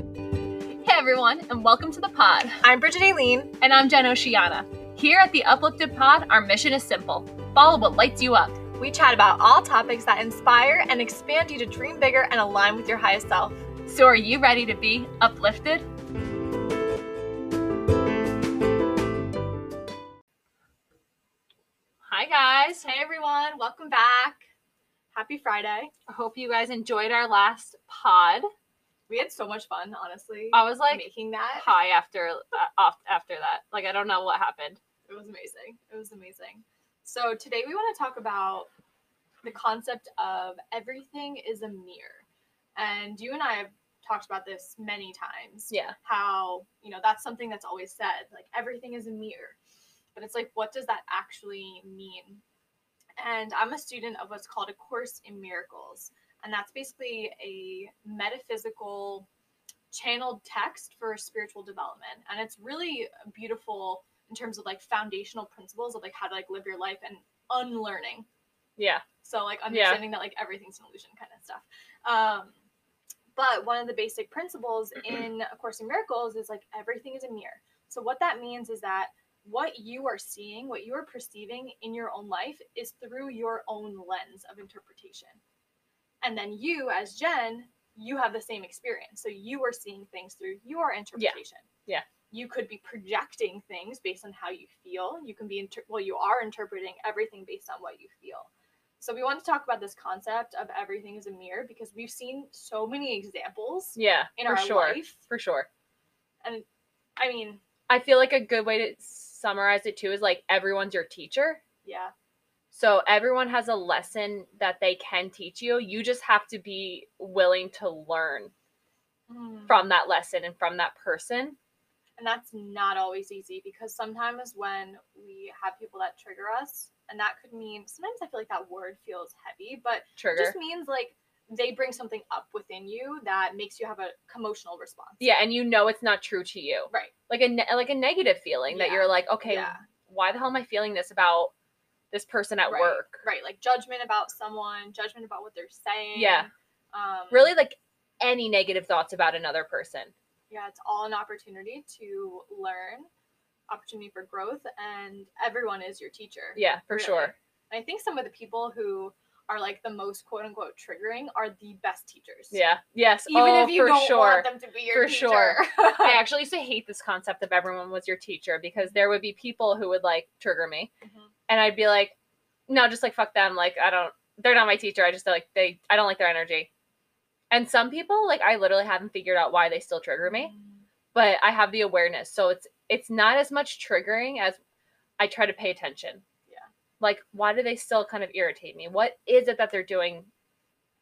Hey everyone, and welcome to the pod. I'm Bridget Aileen. And I'm Jen Oceana. Here at the Uplifted Pod, our mission is simple follow what lights you up. We chat about all topics that inspire and expand you to dream bigger and align with your highest self. So, are you ready to be uplifted? Hi, guys. Hey everyone, welcome back. Happy Friday. I hope you guys enjoyed our last pod. We had so much fun, honestly. I was like making that. high after uh, off after that. Like I don't know what happened. It was amazing. It was amazing. So today we want to talk about the concept of everything is a mirror. And you and I have talked about this many times. Yeah. How, you know, that's something that's always said, like everything is a mirror. But it's like what does that actually mean? And I'm a student of what's called a course in miracles. And that's basically a metaphysical channeled text for spiritual development. And it's really beautiful in terms of like foundational principles of like how to like live your life and unlearning. Yeah. So like understanding yeah. that like everything's an illusion kind of stuff. Um but one of the basic principles in A Course in Miracles is like everything is a mirror. So what that means is that what you are seeing, what you are perceiving in your own life is through your own lens of interpretation. And then you as Jen, you have the same experience. So you are seeing things through your interpretation. Yeah. yeah you could be projecting things based on how you feel. You can be inter- well, you are interpreting everything based on what you feel. So we want to talk about this concept of everything is a mirror because we've seen so many examples. Yeah, in our sure, life, for sure. And I mean, I feel like a good way to summarize it too is like everyone's your teacher. Yeah. So everyone has a lesson that they can teach you. You just have to be willing to learn mm. from that lesson and from that person. And that's not always easy because sometimes when we have people that trigger us, and that could mean sometimes I feel like that word feels heavy, but trigger just means like they bring something up within you that makes you have a emotional response. Yeah, and you know it's not true to you. Right. Like a ne- like a negative feeling yeah. that you're like, okay, yeah. why the hell am I feeling this about this person at right. work? Right. Like judgment about someone, judgment about what they're saying. Yeah. Um, really, like any negative thoughts about another person yeah, it's all an opportunity to learn, opportunity for growth, and everyone is your teacher. Yeah, for really. sure. And I think some of the people who are like the most quote unquote triggering are the best teachers. Yeah. Yes. Even oh, if you don't sure. want them to be your for teacher. sure. I actually used to hate this concept of everyone was your teacher because there would be people who would like trigger me, mm-hmm. And I'd be like, no, just like fuck them. Like I don't. They're not my teacher. I just like they. I don't like their energy. And some people, like I literally haven't figured out why they still trigger me, but I have the awareness. So it's it's not as much triggering as I try to pay attention. Yeah. Like why do they still kind of irritate me? What is it that they're doing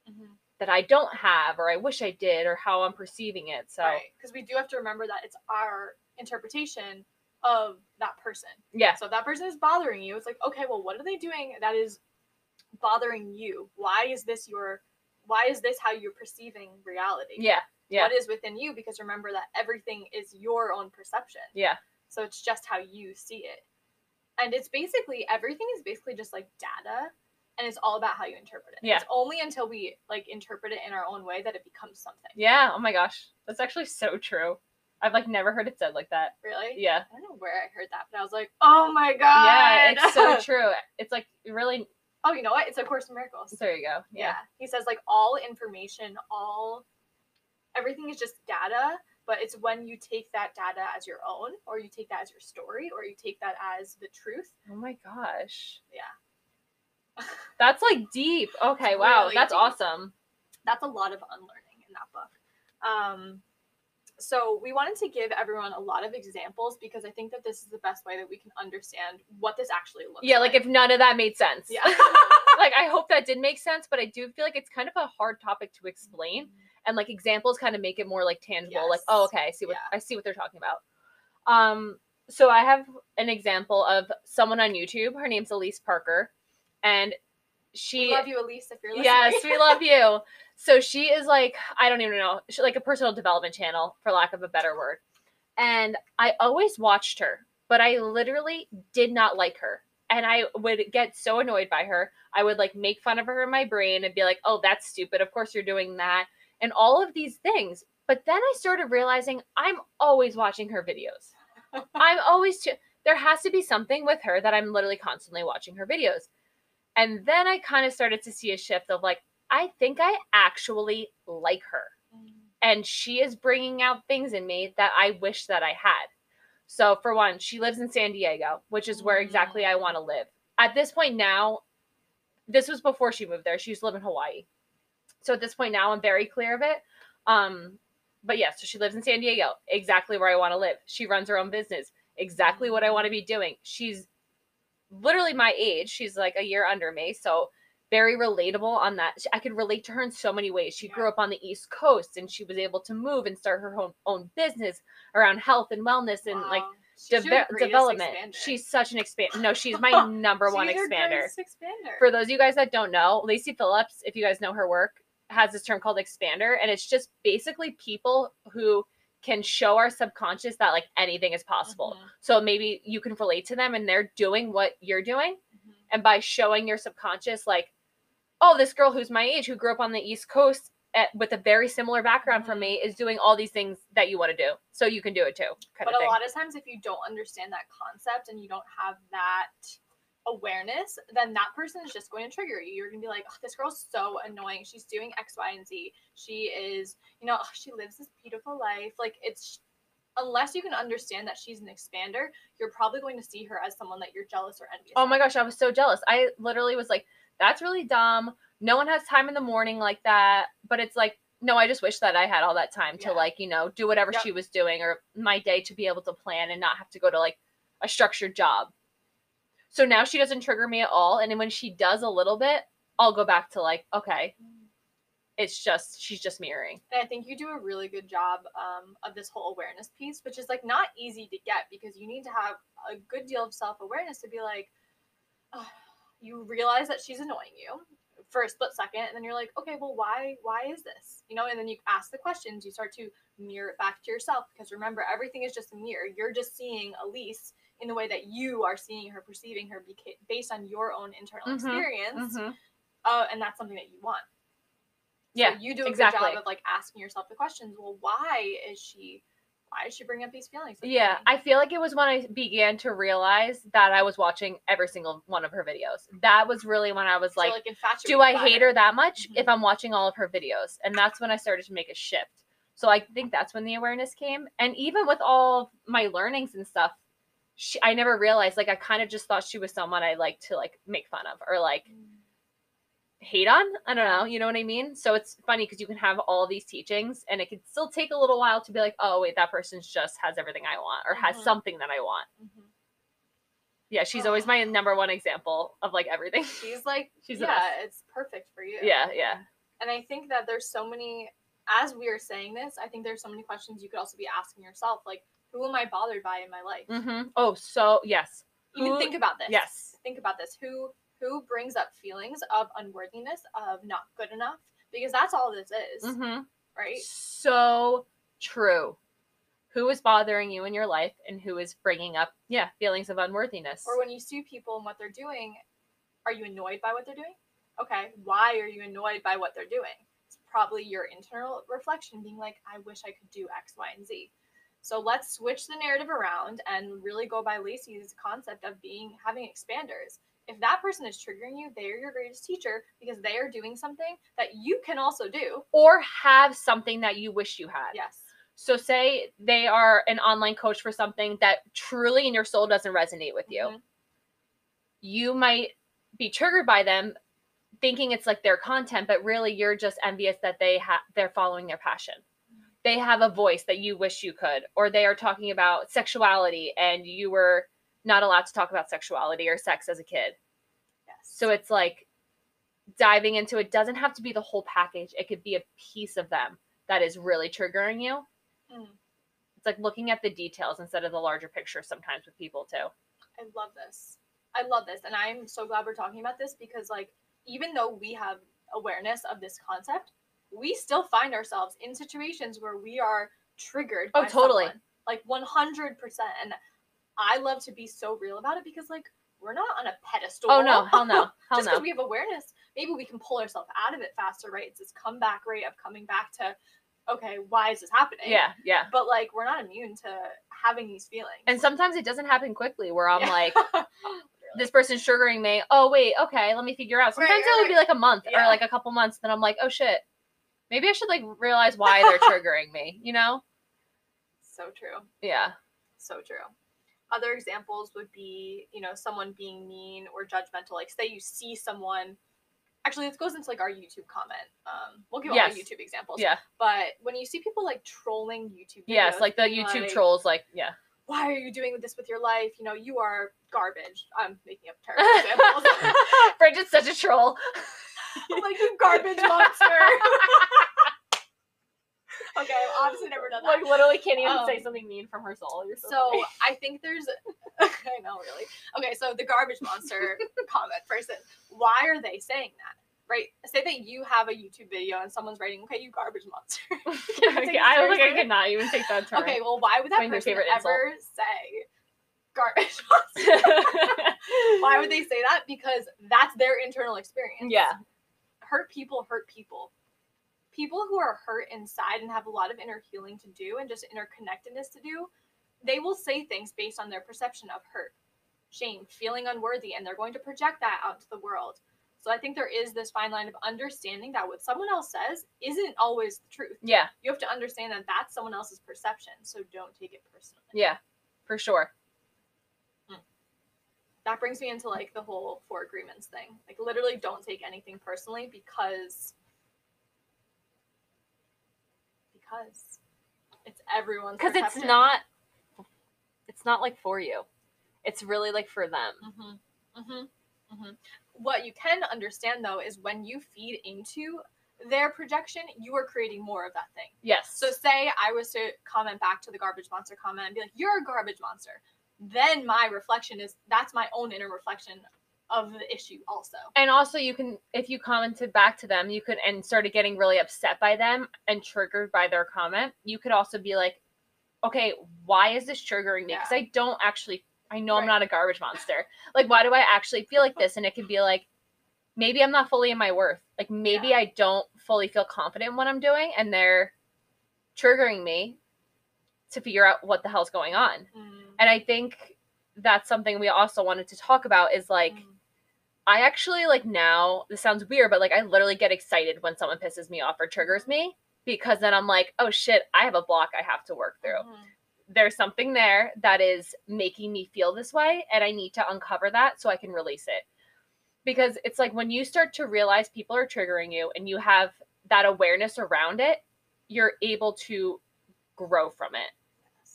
mm-hmm. that I don't have or I wish I did or how I'm perceiving it? So because we do have to remember that it's our interpretation of that person. Yeah. So if that person is bothering you, it's like, okay, well, what are they doing that is bothering you? Why is this your why is this how you're perceiving reality? Yeah. Yeah. What is within you? Because remember that everything is your own perception. Yeah. So it's just how you see it. And it's basically everything is basically just like data and it's all about how you interpret it. Yeah. It's only until we like interpret it in our own way that it becomes something. Yeah. Oh my gosh. That's actually so true. I've like never heard it said like that. Really? Yeah. I don't know where I heard that, but I was like, oh my god. Yeah, it's so true. It's like really Oh, you know what? It's a Course in Miracles. There you go. Yeah. yeah. He says like all information, all everything is just data, but it's when you take that data as your own, or you take that as your story, or you take that as the truth. Oh my gosh. Yeah. That's like deep. Okay, wow. Really That's deep. awesome. That's a lot of unlearning in that book. Um so we wanted to give everyone a lot of examples because I think that this is the best way that we can understand what this actually looks yeah, like. like if none of that made sense. Yeah. like I hope that did make sense, but I do feel like it's kind of a hard topic to explain. Mm-hmm. And like examples kind of make it more like tangible. Yes. Like, oh okay, I see what yeah. I see what they're talking about. Um so I have an example of someone on YouTube. Her name's Elise Parker. And she we love you, Elise, if you're listening. Yes, we love you. So she is like, I don't even know, she, like a personal development channel, for lack of a better word. And I always watched her, but I literally did not like her. And I would get so annoyed by her. I would like make fun of her in my brain and be like, oh, that's stupid. Of course you're doing that. And all of these things. But then I started realizing I'm always watching her videos. I'm always ch- there has to be something with her that I'm literally constantly watching her videos. And then I kind of started to see a shift of like I think I actually like her mm. and she is bringing out things in me that I wish that I had. So for one, she lives in San Diego, which is where exactly I mm. want to live. At this point now, this was before she moved there. She used to live in Hawaii. So at this point now, I'm very clear of it. Um, but yeah, so she lives in San Diego, exactly where I want to live. She runs her own business, exactly what I mm. want to be doing. She's literally my age. She's like a year under me. So very relatable on that. I could relate to her in so many ways. She grew up on the East Coast and she was able to move and start her own, own business around health and wellness and like Wow. Deve- greatest development. expander. She's such an expand. No, she's my number one She's your expander. expander. For those of you guys that don't know, Lacy Phillips, if you guys know her work, has this term called expander, and it's just basically people who can show our subconscious that like anything is possible. Mhm, So maybe you can relate to them and they're doing what you're doing. Mhm. and by showing your subconscious like oh this girl who's my age who grew up on the east coast at, with a very similar background from me is doing all these things that you want to do. So you can do it too But a lot of times, if you don't understand that concept and you don't have that awareness, then that person is just going to trigger you. You're going to be like, oh, this girl's so annoying. She's doing X, Y, and Z. She is, you know, oh, she lives this beautiful life. Like, it's, unless you can understand that she's an expander, you're probably going to see her as someone that you're jealous or envious oh my gosh i was so jealous i literally was like that's really dumb no one has time in the morning like that but it's like no i just wish that i had all that time to like you know do whatever Yep. she was doing or my day to be able to plan and not have to go to like a structured job so now she doesn't trigger me at all and then when she does a little bit i'll go back to like okay it's just she's just mirroring. And I think you do a really good job um, of this whole awareness piece, which is like not easy to get because you need to have a good deal of self awareness to be like, "Ugh," you realize that she's annoying you for a split second, and then you're like, okay, well, why, why is this? You know, and then you ask the questions, you start to mirror it back to yourself because remember, everything is just a mirror. You're just seeing Elise in the way that you are seeing her, perceiving her, beca- based on your own internal Mhm, experience, uh, and that's something that you want. So yeah you do a exactly. good job of like asking yourself the questions. Well, why is she? Why is she bringing up these feelings? Yeah? I feel like it was when I began to realize that I was watching every single one of her videos. That was really when I was So, like, infatuated do I hate her that much Mhm. if I'm watching all of her videos? And that's when I started to make a shift. So I think that's when the awareness came. And even with all my learnings and stuff, she, I never realized like I kind of just thought she was someone I like to like make fun of or like Mm. Hate on. I don't know. You know what I mean? So it's funny because you can have all these teachings and it can still take a little while to be like, oh, wait, that person just has everything I want or has Mhm. something that I want. Mhm. Yeah, she's always my number one example of like everything. She's like, She's yeah, it's perfect for you. Yeah, yeah. And I think that there's so many. As we are saying this, I think there's so many questions you could also be asking yourself, like, who am I bothered by in my life? Mm-hmm. Oh, so yes. Even Who- think about this. Yes. Think about this. Who who brings up feelings of unworthiness, of not good enough? Because that's all this is, Mm-hmm. right? So true. Who is bothering you in your life and who is bringing up, yeah, feelings of unworthiness? Or when you see people and what they're doing, are you annoyed by what they're doing? Okay, why are you annoyed by what they're doing? It's probably your internal reflection being like, I wish I could do X, Y, and Z. So let's switch the narrative around and really go by Lacy's concept of being having expanders. If that person is triggering you, they are your greatest teacher because they are doing something that you can also do. or have something that you wish you had. Yes. So say they are an online coach for something that truly in your soul doesn't resonate with you. Mhm. You might be triggered by them thinking it's like their content, but really you're just envious that they have they're following their passion. They have a voice that you wish you could, or they are talking about sexuality and you were not allowed to talk about sexuality or sex as a kid. Yes. So it's like diving into it doesn't have to be the whole package. It could be a piece of them that is really triggering you. Mm. It's like looking at the details instead of the larger picture sometimes with people too. I love this. I love this. And I'm so glad we're talking about this because, like, even though we have awareness of this concept, we still find ourselves in situations where we are triggered. Oh, totally. someone. Like, 100%. And I love to be so real about it because, like, we're not on a pedestal. Oh no, hell no. Hell Just no. because we have awareness, maybe we can pull ourselves out of it faster, right? It's this comeback rate of coming back to, okay, why is this happening? Yeah, yeah. But like, we're not immune to having these feelings. And sometimes it doesn't happen quickly where I'm Yeah. like, this person's sugaring me. Oh, wait, okay, let me figure out. Sometimes right, it would be like a month or like a couple months. Then I'm like, oh shit. Maybe I should like realize why they're triggering me, you know? so true. Yeah. So true. Other examples would be, you know, someone being mean or judgmental. Like, say you see someone. Actually, this goes into like our YouTube comment. Um, we'll give all Yes. the YouTube examples. Yeah. But when you see people like trolling YouTube, Yes, like the YouTube like, trolls, like, yeah. Why are you doing this with your life? You know, you are garbage. I'm making up terrible examples. Bridget's such a troll. I'm like you garbage monster. okay, I've obviously never done that. Like literally can't even say Um, something mean from her soul. You're so, So. I think there's, I know really. Okay, so the garbage monster comment person. Why are they saying that? Right? Say that you have a YouTube video and someone's writing, "Okay, you garbage monster." Can you take Okay, I like, I even take that term. Okay, well, why would that person ever say garbage monster? why would they say that? Because that's their internal experience. Yeah. hurt people hurt people. People who are hurt inside and have a lot of inner healing to do and just interconnectedness to do, they will say things based on their perception of hurt, shame, feeling unworthy, and they're going to project that out to the world. So I think there is this fine line of understanding that what someone else says isn't always the truth. Yeah. You have to understand that that's someone else's perception, so don't take it personally. Yeah. For sure. Hmm. That brings me into like the whole four agreements thing. Like literally don't take anything personally because because it's everyone's Because it's not it's not like for you. It's really like for them. Mm-hmm. Mm-hmm. Mm-hmm. What you can understand though is when you feed into their projection, you are creating more of that thing. Yes. So say I was to comment back to the garbage monster comment and be like, "You're a garbage monster." Then my reflection is that's my own inner reflection of the issue also. and also you can if you commented back to them you could and started getting really upset by them and triggered by their comment you could also be like okay why is this triggering me because Yeah. i don't actually i know i'm not a garbage monster like why do i actually feel like this and it could be like maybe i'm not fully in my worth like maybe Yeah. i don't fully feel confident in what i'm doing and they're triggering me to figure out what the hell's going on and i think that's something we also wanted to talk about is like Mm. I actually like now, this sounds weird, but like I literally get excited when someone pisses me off or triggers me because then I'm like, oh shit, I have a block I have to work through. Mhm. There's something there that is making me feel this way, and I need to uncover that so I can release it. Because it's like when you start to realize people are triggering you and you have that awareness around it, you're able to grow from it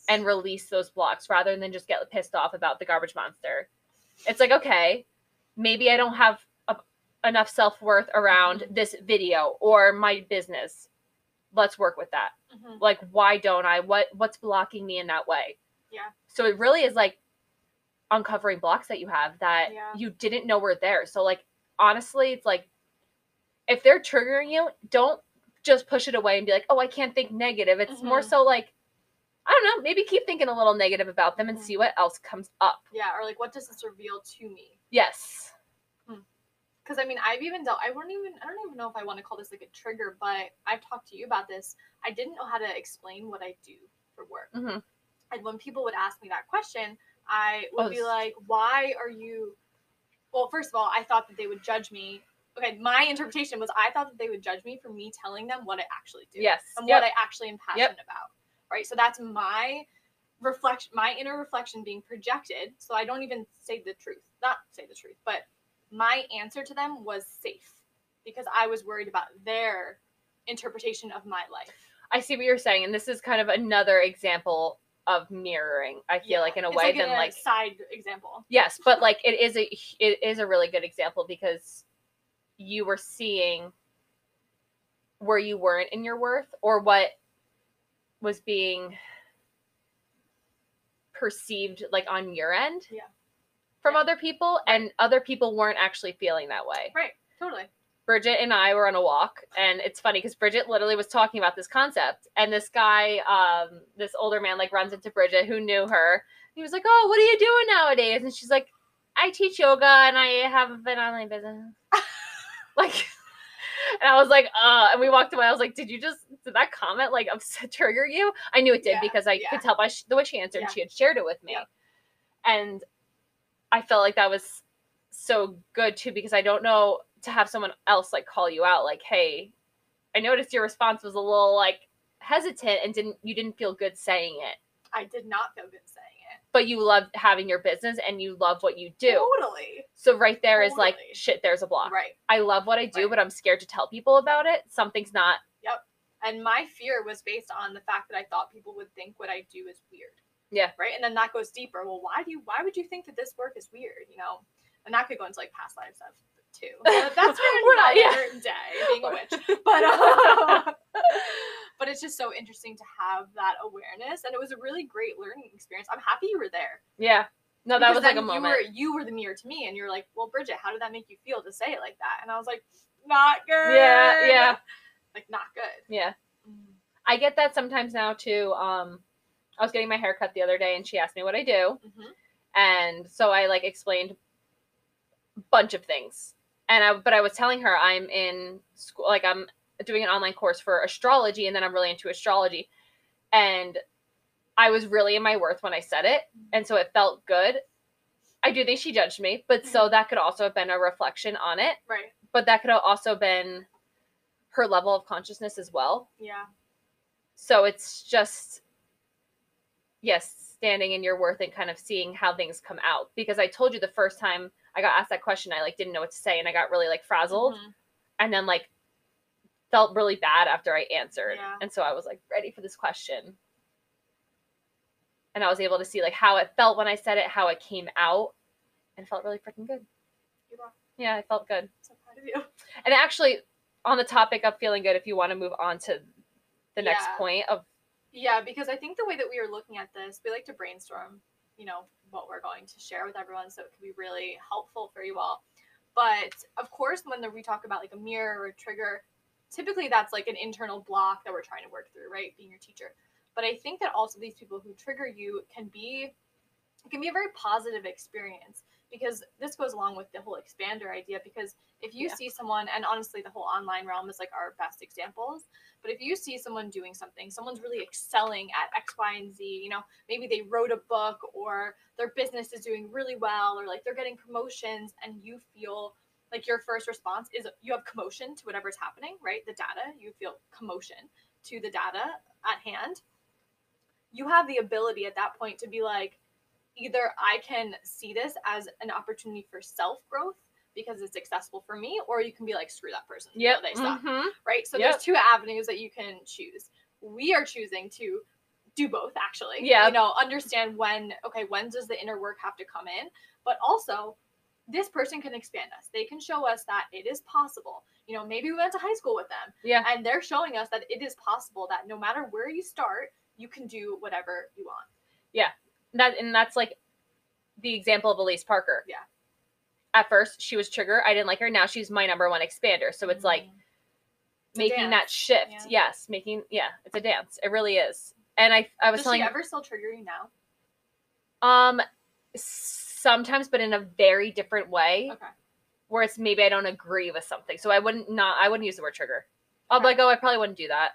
and release those blocks rather than just get pissed off about the garbage monster. It's like, okay, maybe I don't have a, enough self worth around Mhm. this video or my business. Let's work with that. Mhm. Like, why don't I? What What's blocking me in that way? Yeah. So it really is like uncovering blocks that you have that Yeah. you didn't know were there. So like honestly, it's like if they're triggering you, don't just push it away and be like, "Oh, I can't think negative." It's more Mhm. so like I don't know, maybe keep thinking a little negative about them and Mhm. see what else comes up. Yeah, or like what does this reveal to me? Yes. Because I mean, I've even dealt. I wouldn't even. I don't even know if I want to call this like a trigger, but I've talked to you about this. I didn't know how to explain what I do for work, hmm and when people would ask me that question, I would Oh, be like, "Why are you?" Well, first of all, I thought that they would judge me. Okay, my interpretation was I thought that they would judge me for me telling them what I actually do. Yes. and Yep. what I actually am passionate about. Right. So that's my reflection, my inner reflection being projected. So I don't even say the truth, not say the truth, but my answer to them was safe because I was worried about their interpretation of my life. I see what you're saying, and this is kind of another example of mirroring. I feel Yeah, like in a it's way in than a like side example. yes, but like it is a it is a really good example because you were seeing where you weren't in your worth or what was being perceived like on your end Yeah. from Yeah. other people and other people weren't actually feeling that way Right. Totally. Bridget and I were on a walk, and it's funny because Bridget literally was talking about this concept, and this guy, um, this older man, like runs into Bridget who knew her. He was like, "Oh, what are you doing nowadays?" And she's like, "I teach yoga and I have an online business." like, And I was like, uh, and we walked away. I was like, did you just, did that comment like upset, trigger you? I knew it did Yeah, because I yeah. could tell by sh- the way she answered, Yeah. she had shared it with me. And I felt like that was so good too because I don't know to have someone else like call you out, like, hey, I noticed your response was a little like hesitant and didn't, you didn't feel good saying it, I did not feel good saying it. but you love having your business and you love what you do. Totally. So right there is like, shit, there's a block. Right. I love what I do, Right. but I'm scared to tell people about it. Something's not. Yep. And my fear was based on the fact that I thought people would think what I do is weird. Yeah. Right. And then that goes deeper. Well, why do you why would you think that this work is weird? You know? And that could go into like past life stuff too. But that's for another yeah. day, being a witch. But uh, but it's just so interesting to have that awareness. And it was a really great learning experience. I'm happy you were there. Yeah. No, that Because was like a moment. You were, you were the mirror to me, and you're like, "Well, Bridget, how did that make you feel to say it like that?" And I was like, "Not good." Yeah, yeah. Like not good. Yeah. I get that sometimes now too. Um, I was getting my hair cut the other day and she asked me what I do. Mhm. And so I like explained a bunch of things. And I, but I was telling her I'm in school, like I'm doing an online course for astrology and then I'm really into astrology. And I was really in my worth when I said it. And so it felt good. I do think she judged me, but so that could also have been a reflection on it. Right. But that could have also been her level of consciousness as well. Yeah. So it's just, yes, standing in your worth and kind of seeing how things come out. Because I told you the first time I got asked that question, I like didn't know what to say and I got really like frazzled Mhm. and then like felt really bad after I answered. Yeah. And so I was like ready for this question. And I was able to see like how it felt when I said it, how it came out, and it felt really freaking good. Yeah, I felt good. So proud of you. And actually, on the topic of feeling good, if you want to move on to the next Yeah. point of Yeah, because I think the way that we are looking at this, we like to brainstorm, you know, what we're going to share with everyone so it can be really helpful for you all. But of course, when the, we talk about like a mirror or a trigger, typically that's like an internal block that we're trying to work through, right? Being your teacher. But I think that also these people who trigger you can be it can be a very positive experience because this goes along with the whole expander idea because if you Yeah. see someone and honestly the whole online realm is like our best examples but if you see someone doing something someone's really excelling at x y and z you know maybe they wrote a book or their business is doing really well or like they're getting promotions and you feel like your first response is you have commotion to whatever's happening right the data you feel commotion to the data at hand you have the ability at that point to be like either I can see this as an opportunity for self growth because it's accessible for me, or you can be like, screw that person. know, they suck. mhm. Right. So Yep. there's two avenues that you can choose. We are choosing to do both actually. Yeah. You know, understand when, okay, when does the inner work have to come in? But also, this person can expand us. They can show us that it is possible. You know, maybe we went to high school with them Yeah. and they're showing us that it is possible that no matter where you start, you can do whatever you want. Yeah. That and that's like the example of Elise Parker. Yeah. At first, she was trigger. I didn't like her. Now she's my number one expander. So it's like making that shift. yeah. Yes, making yeah, it's a dance. It really is. And I I was Does telling she ever still trigger you now? um sometimes, but in a very different way. Okay. Where it's maybe I don't agree with something. So I wouldn't not I wouldn't use the word trigger. I'll be Okay. like, oh, I probably wouldn't do that.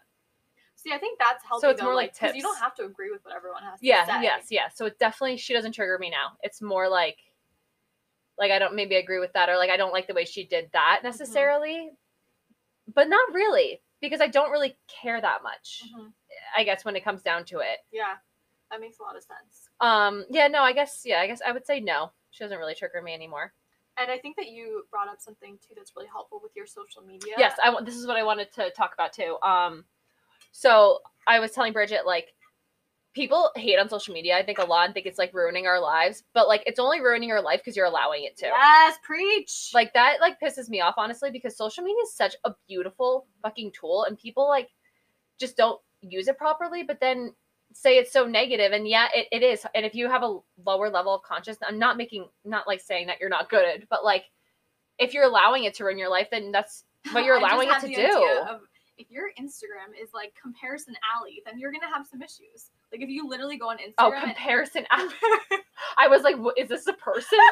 See, I think that's healthy. So it's though, more like because you don't have to agree with what everyone has Yeah, to say. Yeah, yes, yeah. So it definitely she doesn't trigger me now. It's more like like I don't maybe agree with that or like I don't like the way she did that necessarily. But not really because I don't really care that much. Mhm. I guess when it comes down to it. Yeah, that makes a lot of sense. Um yeah, no, I guess yeah, I guess I would say no. She doesn't really trigger me anymore. And I think that you brought up something too that's really helpful with your social media. Yes, I want this is what I wanted to talk about too. Um so I was telling Bridget like people hate on social media I think a lot and think it's like ruining our lives, but like it's only ruining your life because you're allowing it to. Yes, preach. like that like pisses me off honestly because social media is such a beautiful fucking tool and people like just don't use it properly but then say it's so negative and yeah it, it is and if you have a lower level of consciousness i'm not making not like saying that you're not good but like if you're allowing it to ruin your life then that's what you're allowing it to do Of, if your Instagram is like comparison alley, then you're gonna have some issues. Like if you literally go on Instagram. oh and- comparison I was like, "Wha- is this a person?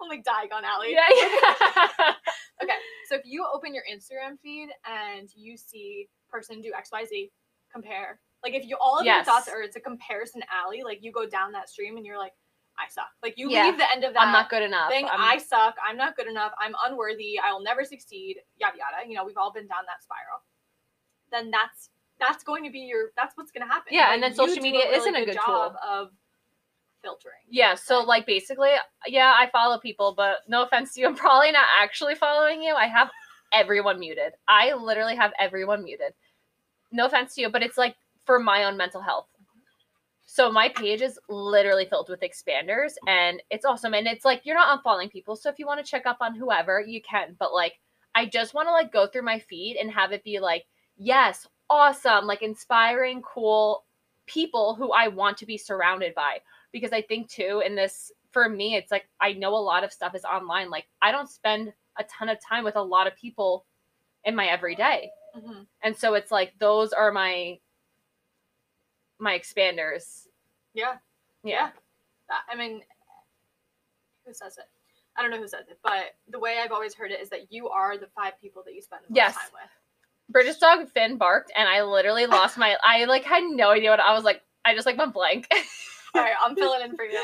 Oh I'm like Diagon Alley. yeah, yeah. Okay, so if you open your Instagram feed and you see person do X Y Z, compare. Like if you all of Yes. your thoughts are it's a comparison alley, like you go down that stream and you're like, I suck. Like you Yeah. leave the end of that I'm not good enough. thing. I'm- I suck. I'm not good enough. I'm unworthy. I will never succeed. Yada yada. You know, we've all been down that spiral. Then that's that's going to be your. That's what's going to happen. Yeah, and then social media really isn't a good job of filtering. Yeah, so Right. like basically, yeah, I follow people, but no offense to you, I'm probably not actually following you. I have everyone muted. I literally have everyone muted. No offense to you, but it's like for my own mental health. So my page is literally filled with expanders and it's awesome. And it's like you're not unfollowing people. So if you want to check up on whoever, you can. But like I just want to like go through my feed and have it be like, yes, awesome, like inspiring, cool people who I want to be surrounded by because I think too in this for me it's like I know a lot of stuff is online like I don't spend a ton of time with a lot of people in my everyday hmm and so it's like those are my my expanders Yeah. yeah That- I mean, who says it? I don't know who says it, but the way I've always heard it is that you are the five people that you spend the most Yes. time with. Bridget's dog Finn barked and I literally lost my I like had no idea what I was like I just like went blank All right, I'm filling in for you.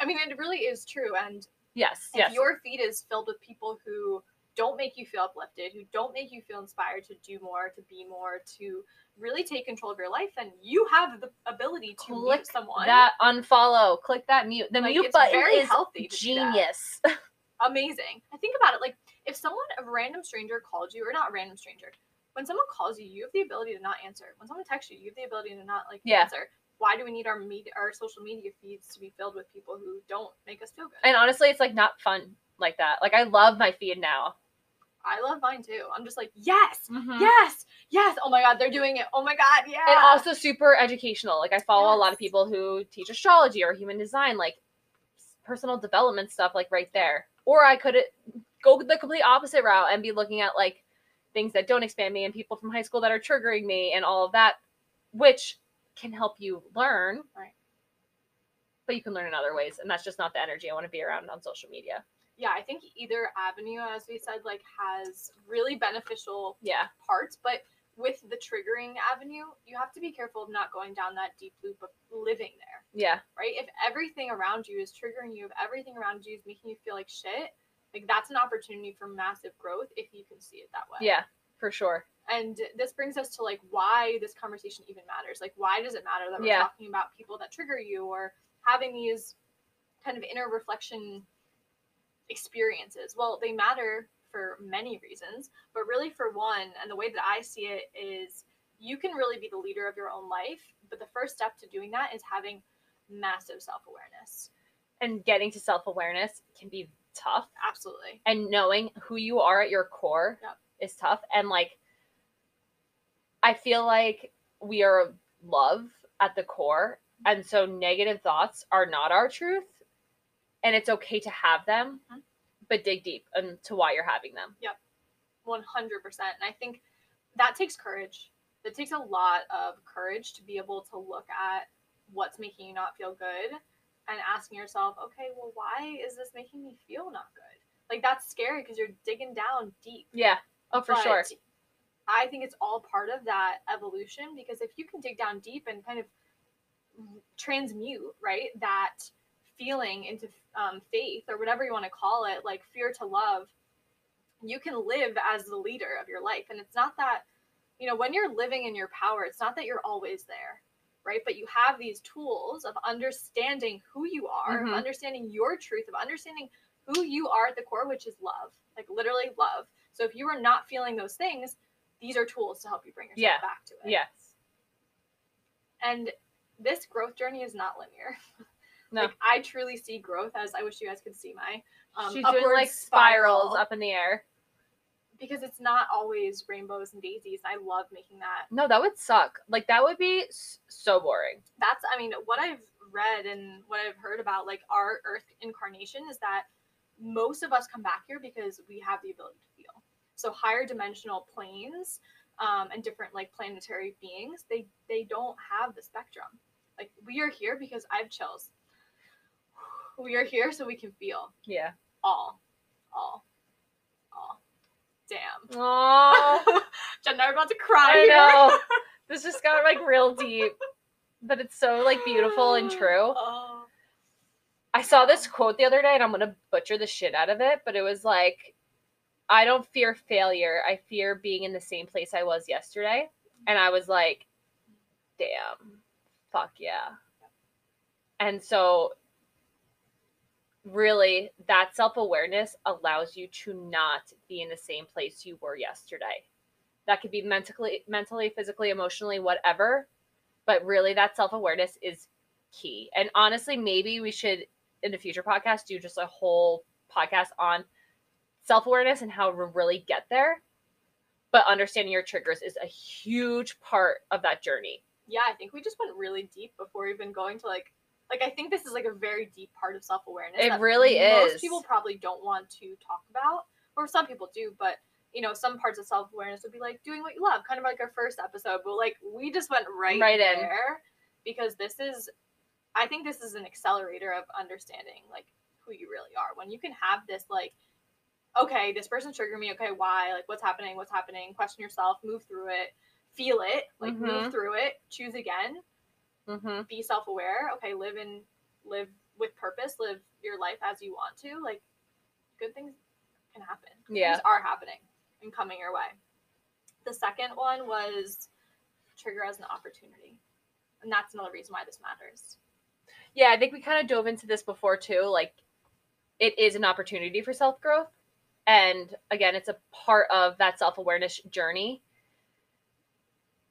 I mean, it really is true. And yes if yes your feed is filled with people who don't make you feel uplifted, who don't make you feel inspired to do more, to be more, to really take control of your life, then you have the ability to Click mute someone. that unfollow click that mute the Like, mute button very is healthy to do that. genius amazing. I think about it like if someone, a random stranger called you, or not a random stranger, when someone calls you, you have the ability to not answer. When someone texts you, you have the ability to not like Yeah. answer. Why do we need our media, our social media feeds to be filled with people who don't make us feel good? and honestly it's like not fun like that like I love my feed now I love mine too. I'm just like, yes, Mhm. yes, yes. Oh my god, they're doing it. Oh my god, yeah. and also super educational. Like I follow a lot of people who teach astrology or human design, like personal development stuff, like right there. Or I could go the complete opposite route and be looking at like things that don't expand me and people from high school that are triggering me and all of that, which can help you learn. Right. But you can learn in other ways, and that's just not the energy I want to be around on social media. yeah, I think either avenue, as we said, like has really beneficial Yeah. parts, but with the triggering avenue, you have to be careful of not going down that deep loop of living there. Yeah. right? If everything around you is triggering you, if everything around you is making you feel like shit, like that's an opportunity for massive growth if you can see it that way. Yeah, for sure. And this brings us to like why this conversation even matters. Like, why does it matter that we're Yeah. talking about people that trigger you or having these kind of inner reflection experiences? Well, they matter for many reasons, but really for one, and the way that I see it is you can really be the leader of your own life. But the first step to doing that is having massive self awareness. And getting to self awareness can be tough. Absolutely. and knowing who you are at your core Yep. is tough and like i feel like we are love at the core and so negative thoughts are not our truth and it's okay to have them Mhm. but dig deep into why you're having them Yep. 100%. And I think that takes courage. It takes a lot of courage to be able to look at what's making you not feel good and asking yourself, okay, well, why is this making me feel not good? Like, that's scary because you're digging down deep. yeah oh for But sure I think it's all part of that evolution because if you can dig down deep and kind of transmute, right, that feeling into um, faith or whatever you want to call it, like fear to love, you can live as the leader of your life. And it's not that, you know, when you're living in your power, it's not that you're always there, right? But you have these tools of understanding who you are, Mhm. of understanding your truth, of understanding who you are at the core, which is love, like literally love. So if you are not feeling those things, these are tools to help you bring yourself Yeah. back to it. yes And this growth journey is not linear. No. Like I truly see growth as I wish you guys could see my um, she's doing like spirals spiral, up in the air because it's not always rainbows and daisies. I love making that. no that would suck like that would be so boring That's I mean what I've read and what I've heard about like our Earth incarnation is that most of us come back here because we have the ability to feel. So higher dimensional planes um, and different like planetary beings, they they don't have the spectrum. Like we are here because I have chills. we are here so we can feel Yeah. all, all, all. Damn. Oh, Jen and I are about to cry. I know. This just got like real deep, but it's so like beautiful and true. Oh. I saw this quote the other day and I'm to butcher the shit out of it, but it was like, I don't fear failure. I fear being in the same place I was yesterday. And I was like, damn, fuck yeah. And so, really, that self awareness allows you to not be in the same place you were yesterday. That could be mentally, mentally, physically, emotionally, whatever. But really, that self awareness is key. And honestly, maybe we should in a future podcast do just a whole podcast on self awareness and how to really get there. But understanding your triggers is a huge part of that journey. Yeah, I think we just went really deep before even going to like like I think this is like a very deep part of self awareness. It really is. Most people probably don't want to talk about, or some people do, but you know, some parts of self awareness would be like doing what you love, kind of like our first episode. But like we just went right, Right in. because this is I think this is an accelerator of understanding like who you really are. When you can have this like okay, this person's triggering me. Okay, why? Like, what's happening? What's happening? Question yourself, move through it, feel it, like, Mhm. move through it, choose again, Mm-hmm. be self aware. Okay, live in, live with purpose, live your life as you want to. Like, good things can happen. Good Yeah. Things are happening and coming your way. The second one was trigger as an opportunity. And that's another reason why this matters. Yeah, I think we kind of dove into this before too. Like, it is an opportunity for self growth. And again, it's a part of that self awareness journey.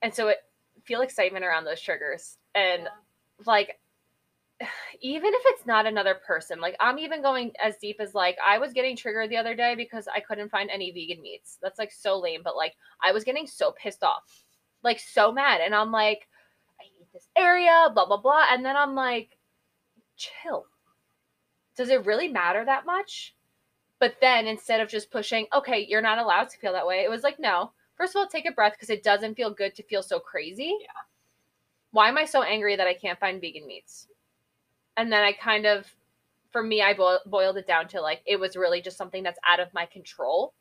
And so it feel excitement around those triggers. And like even if it's not another person like i'm even going as deep as like i was getting triggered the other day because i couldn't find any vegan meats. That's like so lame but like i was getting so pissed off like so mad and i'm like i hate this area blah blah blah and then i'm like chill. Does it really matter that much? But then instead of just pushing okay you're not allowed to feel that way it was like no. First of all take a breath because it doesn't feel good to feel so crazy. Yeah. Why am i so angry that i can't find vegan meats and then I kind of, for me, I boil, boiled it down to like it was really just something that's out of my control.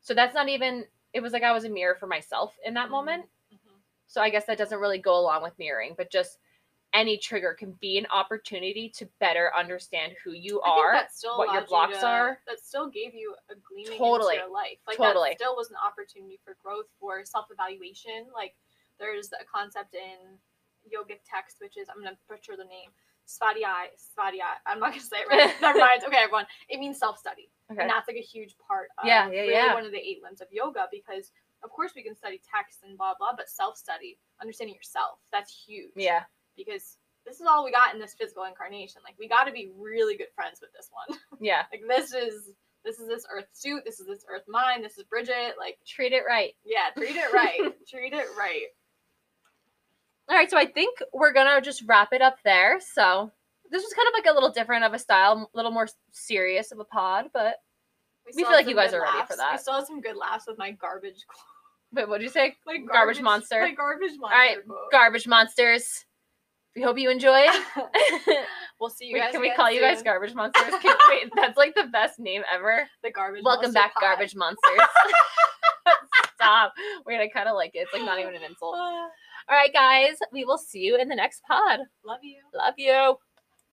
So that's not even. It was like I was a mirror for myself in that Mhm. moment. Mhm. So I guess that doesn't really go along with mirroring, but just any trigger can be an opportunity to better understand who you are. what your allowed you blocks to- are. That still gave you a gleaming Totally. into your life. Like Totally. that still was an opportunity for growth, for self evaluation. Like there's a concept in yogic text, which is I'm gonna butcher the name. Svadhyaya, Svadhyaya. I'm not gonna say it right. Never mind. Okay, everyone. It means self study, Okay. and that's like a huge part of Yeah, yeah, really yeah. one of the eight limbs of yoga because of course we can study text and blah blah, but self study, understanding yourself, that's huge Yeah. because this is all we got in this physical incarnation. Like we got to be really good friends with this one. Yeah. like this is this is this Earth suit. This is this Earth mind. This is Bridget. Like Treat it right. yeah, treat it right. treat it right. All right, so I think we're gonna just wrap it up there. So this was kind of like a little different of a style, a little more serious of a pod, but We still feel like you guys are ready for that. We still have some good laughs with my garbage. but what'd you say? My Garbage monster. My garbage monster. All right, quote. garbage monsters. We hope you enjoyed. we'll see you Wait, guys. can we call you guys garbage monsters? Can, wait, that's like the best name ever. The garbage. Welcome back, pod. garbage monsters. Stop. Wait, I kind of like it. It's like not even an insult. All right, guys, we will see you in the next pod. Love you. Love you.